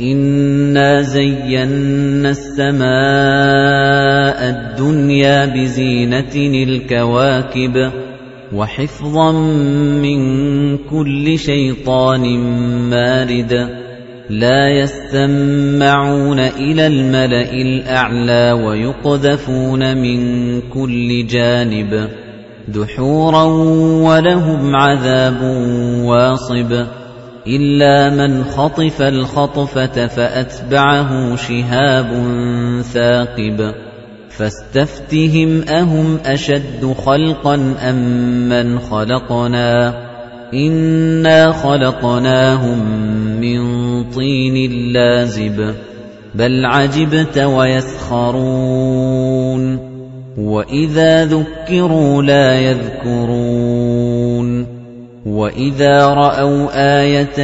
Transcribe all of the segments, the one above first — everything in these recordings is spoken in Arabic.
إِنَّا زَيَّنَّا السَّمَاءَ الدُّنْيَا بِزِينَةٍ الْكَوَاكِبِ وَحِفْظًا مِّن كُلِّ شَيْطَانٍ مَّارِدٍ لَّا يَسْتَمَّعُونَ إِلَى الْمَلَإِ الْأَعْلَى وَيُقْذَفُونَ مِن كُلِّ جَانِبٍ دُحُورًا وَلَهُمْ عَذَابٌ وَاصِبٌ إِلَّا مَنْ خَطِفَ الْخَطْفَةَ فَأَتْبَعَهُ شِهَابٌ ثَاقِبٌ فَاسْتَفْتِهِمْ أَهُمْ أَشَدُّ خَلْقًا أَمْ مَنْ خَلَقْنَا؟ إِنَّا خَلَقْنَاهُمْ مِنْ طِينٍ لَازِبٍ بَلْ عَجِبْتَ وَيَسْخَرُونَ وَإِذَا ذُكِّرُوا لَا يَذْكُرُونَ. وَإِذَا رَأَوْا آيَةً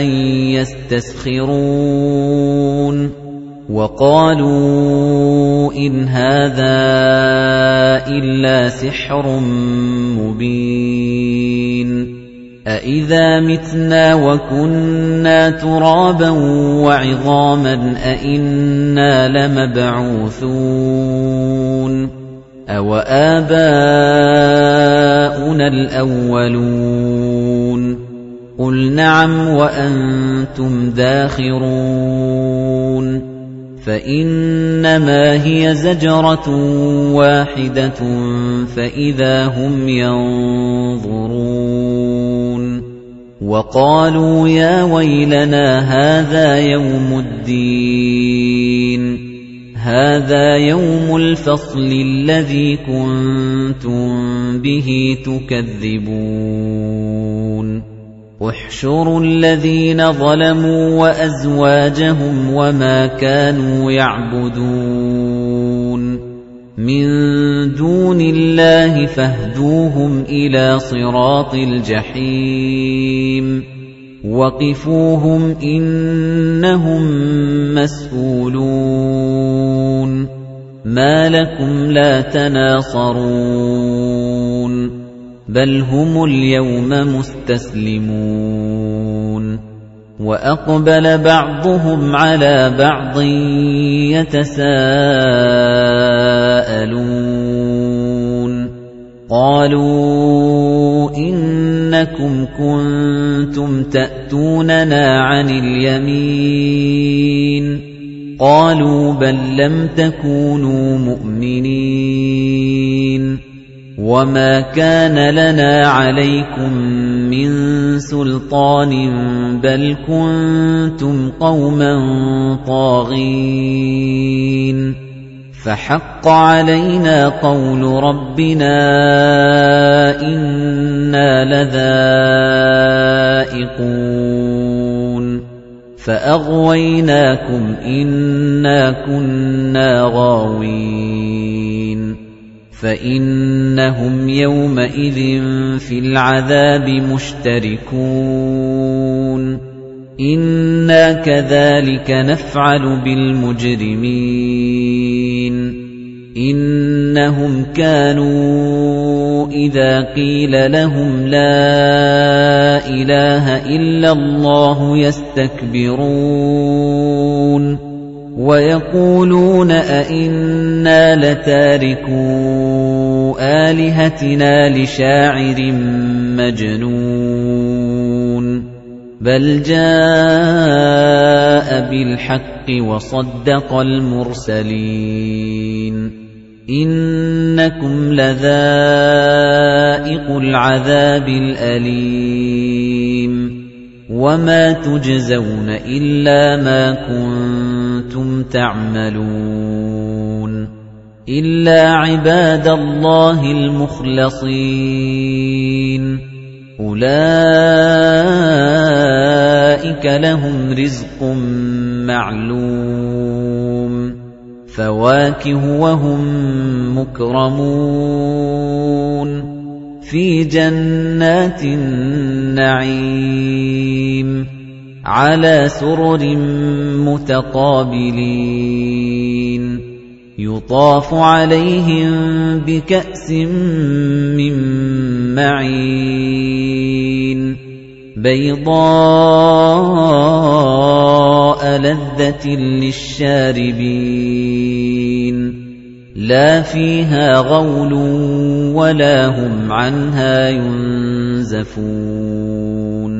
يَسْتَسْخِرُونَ وَقَالُوا إِنْ هَذَا إِلَّا سِحْرٌ مُبِينٌ أَإِذَا مِتْنَا وَكُنَّا تُرَابًا وَعِظَامًا أَإِنَّا لَمَبْعُوثُونَ أَوَآبَاؤُنَا الْأَوَّلُونَ قُلْ نَعَمْ وَأَنتُمْ دَاخِرُونَ فَإِنَّمَا هِيَ زَجْرَةٌ وَاحِدَةٌ فَإِذَا هُمْ يَنظُرُونَ وَقَالُوا يَا وَيْلَنَا هَذَا يَوْمُ الدِّينِ هَذَا يَوْمُ الْفَصْلِ الَّذِي كُنتُم بِهِ تُكَذِّبُونَ احْشُرُوا الَّذِينَ ظَلَمُوا وَأَزْوَاجَهُمْ وَمَا كَانُوا يَعْبُدُونَ. مِن دُونِ اللَّهِ فَاهْدُوهُمْ إِلَى صِرَاطِ الْجَحِيمِ. وَقِفُوهُمْ إِنَّهُم مَّسْئُولُونَ مَا لَكُمْ لَا تَنَاصَرُونَ. بَلْ هُمُ الْيَوْمَ مُسْتَسْلِمُونَ وَأَقْبَلَ بَعْضُهُمْ عَلَى بَعْضٍ يَتَسَاءَلُونَ قَالُوا إِنَّكُمْ كُنتُمْ تَأْتُونَنَا عَنِ الْيَمِينِ قَالُوا بَل لَّمْ تَكُونُوا مُؤْمِنِينَ وَمَا كَانَ لَنَا عَلَيْكُمْ مِنْ سُلْطَانٍ بَلْ كُنتُمْ قَوْمًا طَاغِينَ فَحَقَّ عَلَيْنَا قَوْلُ رَبِّنَا إِنَّا لَذَائِقُونَ فَأَغْوَيْنَاكُمْ إِنَّا كُنَّا غَاوِينَ فَإِنَّهُمْ يَوْمَئِذٍ فِي الْعَذَابِ مُشْتَرِكُونَ. إِنَّا كَذَلِكَ نَفْعَلُ بِالْمُجْرِمِينَ. إِنَّهُمْ كَانُوا إِذَا قِيلَ لَهُمْ لَا إِلَٰهَ إِلَّا اللَّهُ يَسْتَكْبِرُونَ. وَيَقُولُونَ أَإِنَّا لَتَارِكُو آلِهَتِنَا لِشَاعِرٍ مَّجْنُونٍ بَلْ جَاءَ بِالْحَقِّ وَصَدَّقَ الْمُرْسَلِينَ إِنَّكُمْ لَذَائِقُو الْعَذَابِ الْأَلِيمِ وَمَا تُجْزَوْنَ إِلَّا مَا كُنتُمْ تَعْمَلُونَ إِلَّا عِبَادَ اللَّهِ الْمُخْلَصِينَ. أُولَئِكَ لَهُمْ رِزْقٌ مَّعْلُومٌ. فَوَاكِهُ وَهُم مُّكْرَمُونَ. فِي جَنَّاتِ النَّعِيمِ. عَلَى سُرُرٍ مُّتَقَابِلِينَ. يُطَافُ عَلَيْهِم بِكَأْسٍ مِّن مَّعِينٍ. بَيْضَاءَ لَذَّةٍ لِّلشَّارِبِينَ. لَا فِيهَا غَوْلٌ وَلَا هُمْ عَنْهَا يُنزَفُونَ.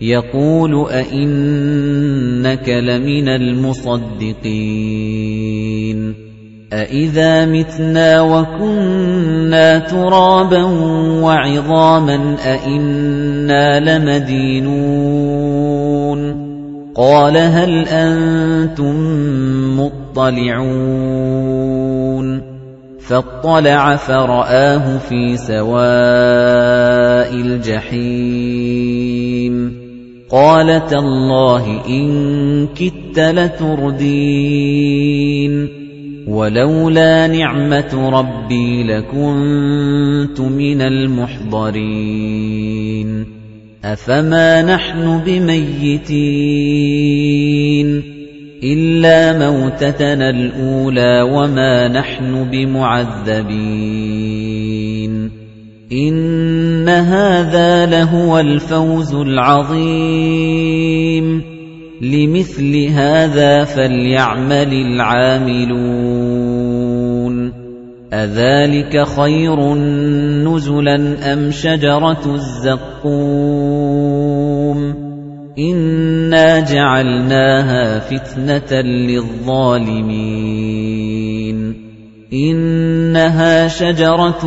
يَقُولُ أَإِنَّكَ لَمِنَ الْمُصَدِّقِينَ أَإِذَا مِتْنَا وَكُنَّا تُرَابًا وَعِظَامًا أَإِنَّا لَمَدِينُونَ قَالَ هَلْ أَنتُم مُّطَّلِعُونَ فَاطَّلَعَ فَرَآهُ فِي سَوَاءِ الْجَحِيمِ قَالَ تَاللَّهِ إِن كِدتَّ لَتُرْدِينِ. وَلَوْلَا نِعْمَةُ رَبِّي لَكُنتُ مِنَ الْمُحْضَرِينَ. أَفَمَا نَحْنُ بِمَيِّتِينَ؟ إِلَّا مَوْتَتَنَا الْأُولَى وَمَا نَحْنُ بِمُعَذَّبِينَ. إِنَّ هَذَا لَهُوَ الْفَوْزُ الْعَظِيمُ لِمِثْلِ هَذَا فَلْيَعْمَلِ الْعَامِلُونَ أَذَلِكَ خَيْرٌ نُزُلًا أَمْ شَجَرَةُ الزَّقُّومِ إِنَّا جَعَلْنَاهَا فِتْنَةً لِّلظَّالِمِينَ إِنَّهَا شَجَرَةٌ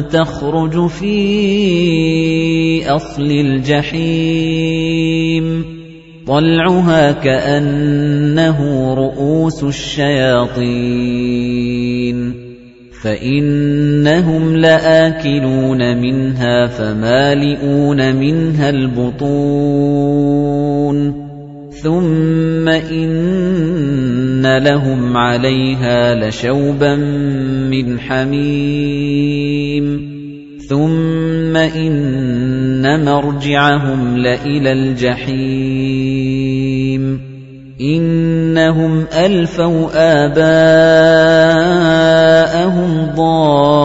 تَخْرُجُ فِي أَصْلِ الْجَحِيمِ. طَلْعُهَا كَأَنَّهُ رُءُوسُ الشَّيَاطِينِ. فَإِنَّهُمْ لَآكِلُونَ مِنْهَا فَمَالِئُونَ مِنْهَا الْبُطُونَ. ثُمَّ إِنَّ لَهُمْ عَلَيْهَا لَشَوْبًا مِّنْ حَمِيمٍ ثُمَّ إِنَّ مَرْجِعَهُمْ لَإِلَى الْجَحِيمِ إِنَّهُمْ أَلْفَوْا آبَاءَهُمْ ضَالِّينَ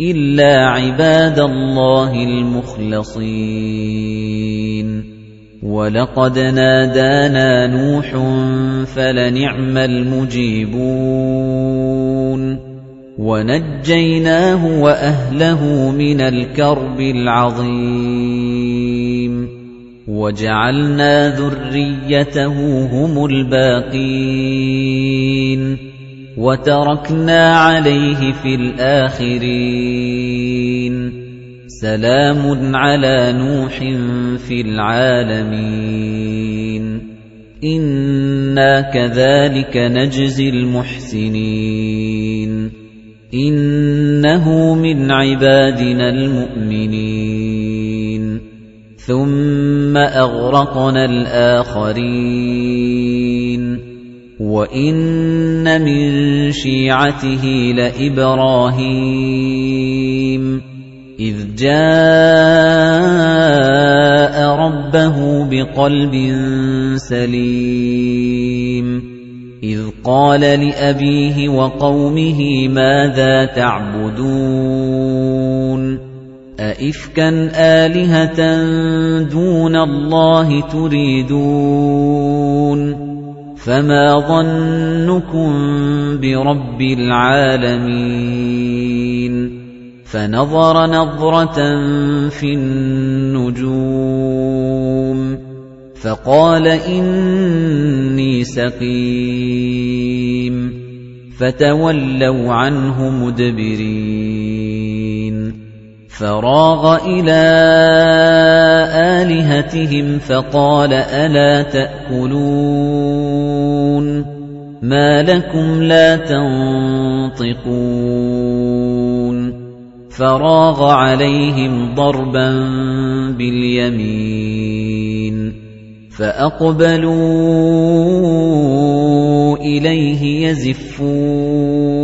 إِلَّا عِبَادَ اللَّهِ الْمُخْلَصِينَ. وَلَقَدْ نَادَانَا نُوحٌ فَلَنِعْمَ الْمُجِيبُونَ. وَنَجَّيْنَاهُ وَأَهْلَهُ مِنَ الْكَرْبِ الْعَظِيمِ. وَجَعَلْنَا ذُرِّيَّتَهُ هُمُ الْبَاقِينَ. وَتَرَكْنَا عَلَيْهِ فِي الْآخِرِينَ. سَلَامٌ عَلَى نُوحٍ فِي الْعَالَمِينَ. إِنَّا كَذَلِكَ نَجْزِي الْمُحْسِنِينَ. إِنَّهُ مِنْ عِبَادِنَا الْمُؤْمِنِينَ. ثُمَّ أَغْرَقْنَا الْآخَرِينَ. وَإِنَّ مِن شِيعَتِهِ لَإِبْرَاهِيمَ إِذْ جَاءَ رَبَّهُ بِقَلْبٍ سَلِيمٍ إِذْ قَالَ لِأَبِيهِ وَقَوْمِهِ مَاذَا تَعْبُدُونَ أَئِفْكًا آلِهَةً دُونَ اللَّهِ تُرِيدُونَ فَمَا ظَنُّكُم بِرَبِّ الْعَالَمِينَ فَنَظَرَ نَظْرَةً فِي النُّجُومِ فَقَالَ إِنِّي سَقِيمٌ فَتَوَلَّوْا عَنْهُ مُدْبِرِينَ فَرَاغَ إِلَىٰ آلِهَتِهِمْ فَقَالَ أَلَا تَأْكُلُونَ مَا لَكُمْ لَا تَنطِقُونَ فَرَاغَ عَلَيْهِمْ ضَرْبًا بِالْيَمِينِ فَأَقْبَلُوا إِلَيْهِ يَزِفُّونَ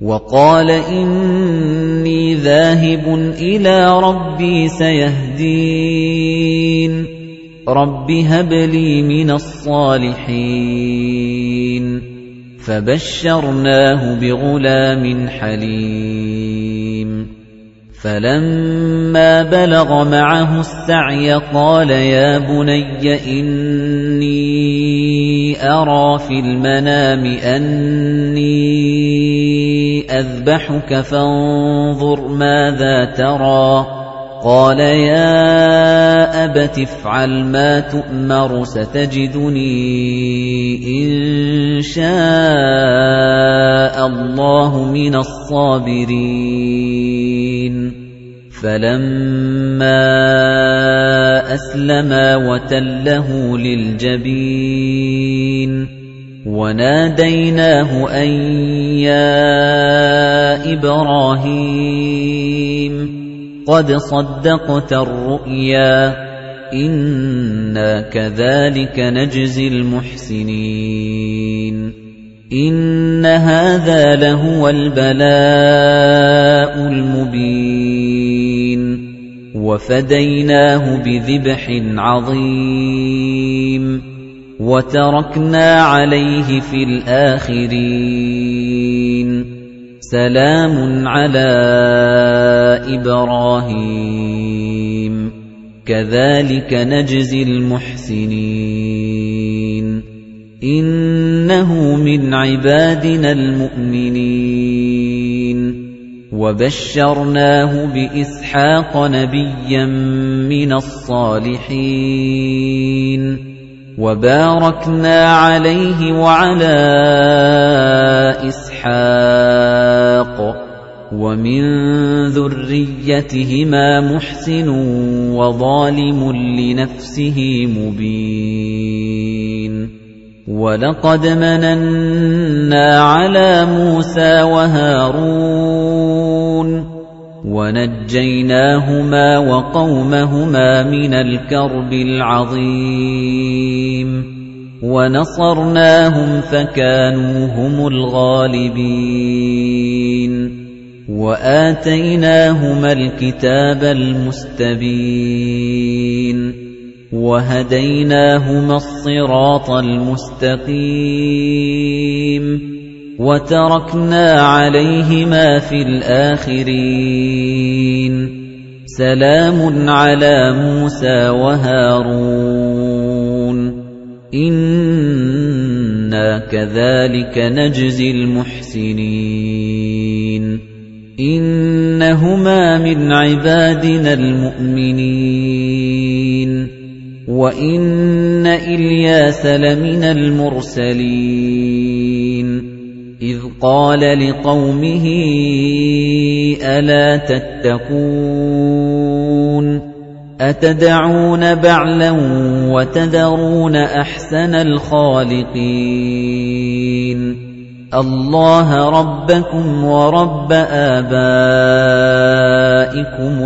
وَقَالَ إِنِّي ذَاهِبٌ إِلَىٰ رَبِّي سَيَهْدِينِ. رَبِّ هَبْ لِي مِنَ الصَّالِحِينَ. فَبَشَّرْنَاهُ بِغُلَامٍ حَلِيمٍ. فَلَمَّا بَلَغَ مَعَهُ السَّعْيَ قَالَ يَا بُنَيَّ إِنِّي أَرَىٰ فِي الْمَنَامِ أَنِّي أَذْبَحُكَ فَانظُرْ مَاذَا تَرَىٰ قَالَ يَا أَبَتِ افْعَلْ مَا تُؤْمَرُ سَتَجِدُنِي إِن شَاءَ اللَّهُ مِنَ الصَّابِرِينَ فَلَمَّا أَسْلَمَا وَتَلَّهُ لِلْجَبِينِ وَنَادَيْنَاهُ أَن يَا إِبْرَاهِيمُ قَدْ صَدَّقْتَ الرُّؤْيَا إِنَّا كَذَلِكَ نَجْزِي الْمُحْسِنِينَ إِنَّ هَذَا لَهُوَ الْبَلَاءُ الْمُبِينُ وَفَدَيْنَاهُ بِذِبْحٍ عَظِيمٍ وَتَرَكْنَا عَلَيْهِ فِي الْآخِرِينَ. سَلَامٌ عَلَىٰ إِبْرَاهِيمَ. كَذَلِكَ نَجْزِي الْمُحْسِنِينَ. إِنَّهُ مِنْ عِبَادِنَا الْمُؤْمِنِينَ. وَبَشَّرْنَاهُ بِإِسْحَاقَ نَبِيًّا مِنَ الصَّالِحِينَ وَبَارَكْنَا عَلَيْهِ وَعَلَىٰ إِسْحَاقَ وَمِن ذُرِّيَّتِهِمَا مُحْسِنٌ وَظَالِمٌ لِّنَفْسِهِ مُبِينٌ وَلَقَدْ مَنَنَّا عَلَىٰ مُوسَىٰ وَهَارُونَ وَنَجَّيْنَاهُمَا وَقَوْمَهُمَا مِنَ الْكَرْبِ الْعَظِيمِ وَنَصَرْنَاهُمْ فَكَانُوا هُمُ الْغَالِبِينَ وَآتَيْنَاهُمَا الْكِتَابَ الْمُسْتَبِينَ وَهَدَيْنَاهُمَا الصِّرَاطَ الْمُسْتَقِيمَ وَتَرَكْنَا عَلَيْهِمَا فِي الْآخِرِينَ. سَلَامٌ عَلَىٰ مُوسَىٰ وَهَارُونَ. إِنَّا كَذَلِكَ نَجْزِي الْمُحْسِنِينَ. إِنَّهُمَا مِنْ عِبَادِنَا الْمُؤْمِنِينَ. وَإِنَّ إِلْيَاسَ لَمِنَ الْمُرْسَلِينَ إِذْ قَالَ لِقَوْمِهِ أَلَا تَتَّقُونَ أَتَدْعُونَ بَعْلًا وَتَذَرُونَ أَحْسَنَ الْخَالِقِينَ اللَّهَ رَبَّكُمْ وَرَبَّ آبَائِكُمُ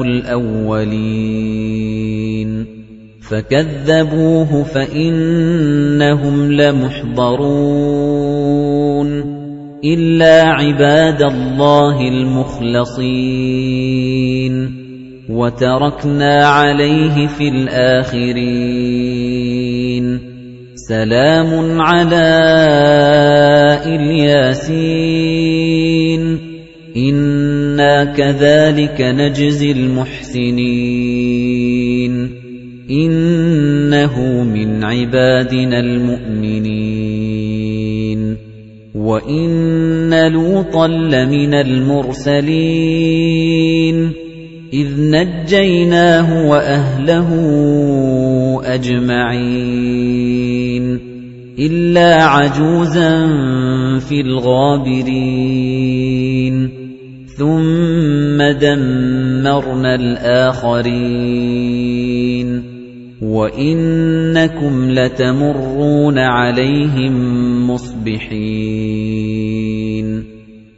الْأَوَّلِينَ فَكَذَّبُوهُ فَإِنَّهُمْ لَمُحْضَرُونَ إِلَّا عِبَادَ اللَّهِ الْمُخْلَصِينَ وَتَرَكْنَا عَلَيْهِ فِي الْآخِرِينَ سَلَامٌ عَلَىٰ الْيَاسِينَ إِنَّا كَذَلِكَ نَجْزِي الْمُحْسِنِينَ إِنَّهُ مِنْ عِبَادِنَا الْمُؤْمِنِينَ. وَإِنَّ لُوطًا لَّمِنَ الْمُرْسَلِينَ. إِذْ نَجَّيْنَاهُ وَأَهْلَهُ أَجْمَعِينَ. إِلَّا عَجُوزًا فِي الْغَابِرِينَ. ثُمَّ دَمَّرْنَا الْآخَرِينَ. وَإِنَّكُمْ لَتَمُرُّونَ عَلَيْهِم مُّصْبِحِينَ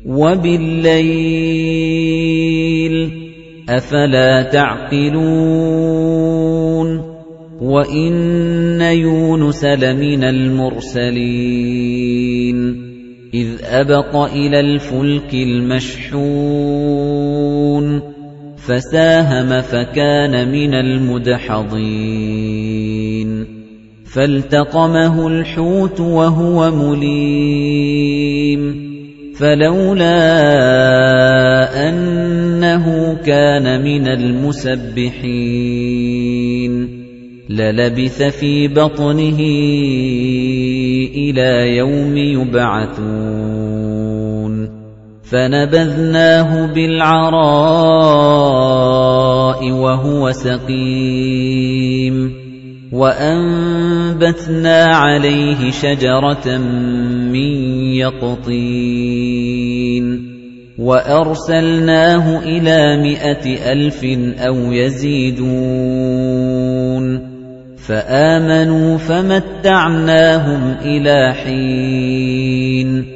وَبِاللَّيْلِ أَفَلَا تَعْقِلُونَ وَإِنَّ يُونُسَ لَمِنَ الْمُرْسَلِينَ إِذْ أَبَقَ إِلَى الْفُلْكِ الْمَشْحُونِ فَسَاهَمَ فَكَانَ مِنَ الْمُدْحَضِينَ. فَالْتَقَمَهُ الْحُوتُ وَهُوَ مُلِيمٌ. فَلَوْلَا أَنَّهُ كَانَ مِنَ الْمُسَبِّحِينَ. لَلَبِثَ فِي بَطْنِهِ إِلَى يَوْمِ يُبْعَثُونَ. فَنَبَذْنَاهُ بِالْعَرَاءِ وَهُوَ سَقِيمٌ وَأَنبَتْنَا عَلَيْهِ شَجَرَةً مِّن يَقْطِينٍ وَأَرْسَلْنَاهُ إِلَى مِائَةِ أَلْفٍ أَوْ يَزِيدُونَ فَآمَنُوا فَمَتَّعْنَاهُمْ إِلَى حِينٍ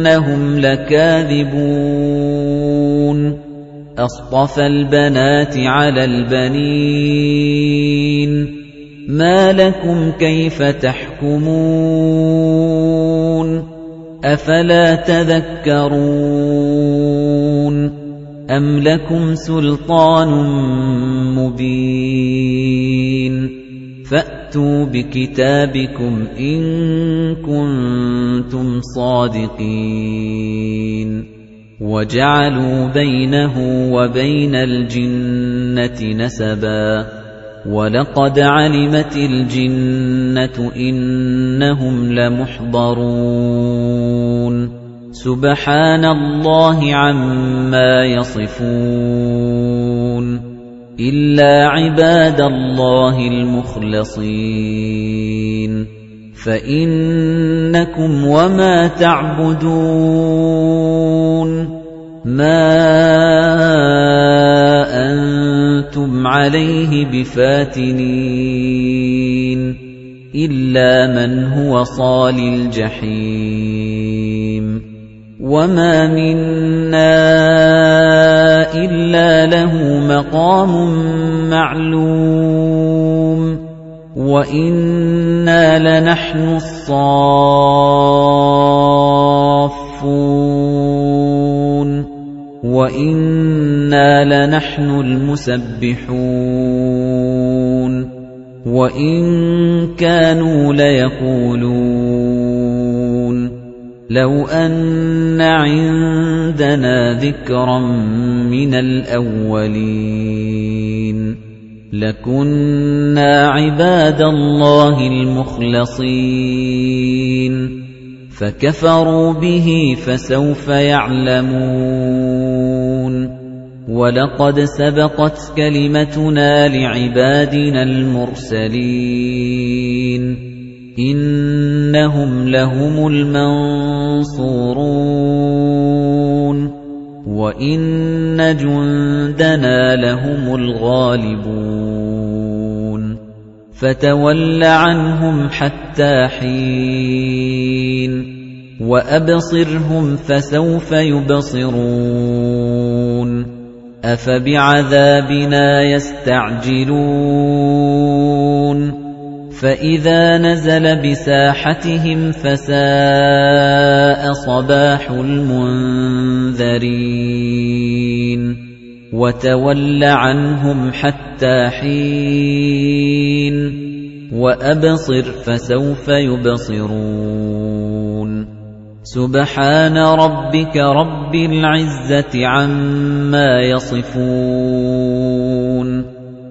وَإِنَّهُمْ لَكَاذِبُونَ. أَصْطَفَى الْبَنَاتِ عَلَى الْبَنِينَ. مَا لَكُمْ كَيْفَ تَحْكُمُونَ؟ أَفَلَا تَذَكَّرُونَ؟ أَمْ لَكُمْ سُلْطَانٌ مُّبِينٌ؟ فَأْتُوا بِكِتَابِكُمْ إِن كُنتُمْ صَادِقِينَ. وَجَعَلُوا بَيْنَهُ وَبَيْنَ الْجِنَّةِ نَسَبًا. وَلَقَدْ عَلِمَتِ الْجِنَّةُ إِنَّهُمْ لَمُحْضَرُونَ. سُبْحَانَ اللَّهِ عَمَّا يَصِفُونَ. إِلَّا عِبَادَ اللَّهِ الْمُخْلَصِينَ. فَإِنَّكُمْ وَمَا تَعْبُدُونَ. مَا أَنتُمْ عَلَيْهِ بِفَاتِنِينَ. إِلَّا مَنْ هُوَ صَالِ الْجَحِيمِ. وَمَا مِنَّا إِلَّا لَهُ مَقَامٌ مَّعْلُومٌ وَإِنَّا لَنَحْنُ الصَّافُّونَ وَإِنَّا لَنَحْنُ الْمُسَبِّحُونَ وَإِن كَانُوا لَيَقُولُونَ لَوْ أَنَّ عِندَنَا ذِكْرًا مِنَ الْأَوَّلِينَ لَكُنَّا عِبَادَ اللَّهِ الْمُخْلَصِينَ فَكَفَرُوا بِهِ فَسَوْفَ يَعْلَمُونَ وَلَقَدْ سَبَقَتْ كَلِمَتُنَا لِعِبَادِنَا الْمُرْسَلِينَ إِنَّهُمْ لَهُمُ الْمَنصُورُونَ وَإِنَّ جُندَنَا لَهُمُ الْغَالِبُونَ فَتَوَلَّ عَنْهُمْ حَتَّىٰ حِينٍ وَأَبْصِرْهُمْ فَسَوْفَ يُبْصِرُونَ أَفَبِعَذَابِنَا يَسْتَعْجِلُونَ فَإِذَا نَزَلَ بِسَاحَتِهِمْ فَسَاءَ صَبَاحُ الْمُنذَرِينَ وَتَوَلَّ عَنْهُمْ حَتَّىٰ حِينٍ وَأَبْصِرْ فَسَوْفَ يُبْصِرُونَ سُبْحَانَ رَبِّكَ رَبِّ الْعِزَّةِ عَمَّا يَصِفُونَ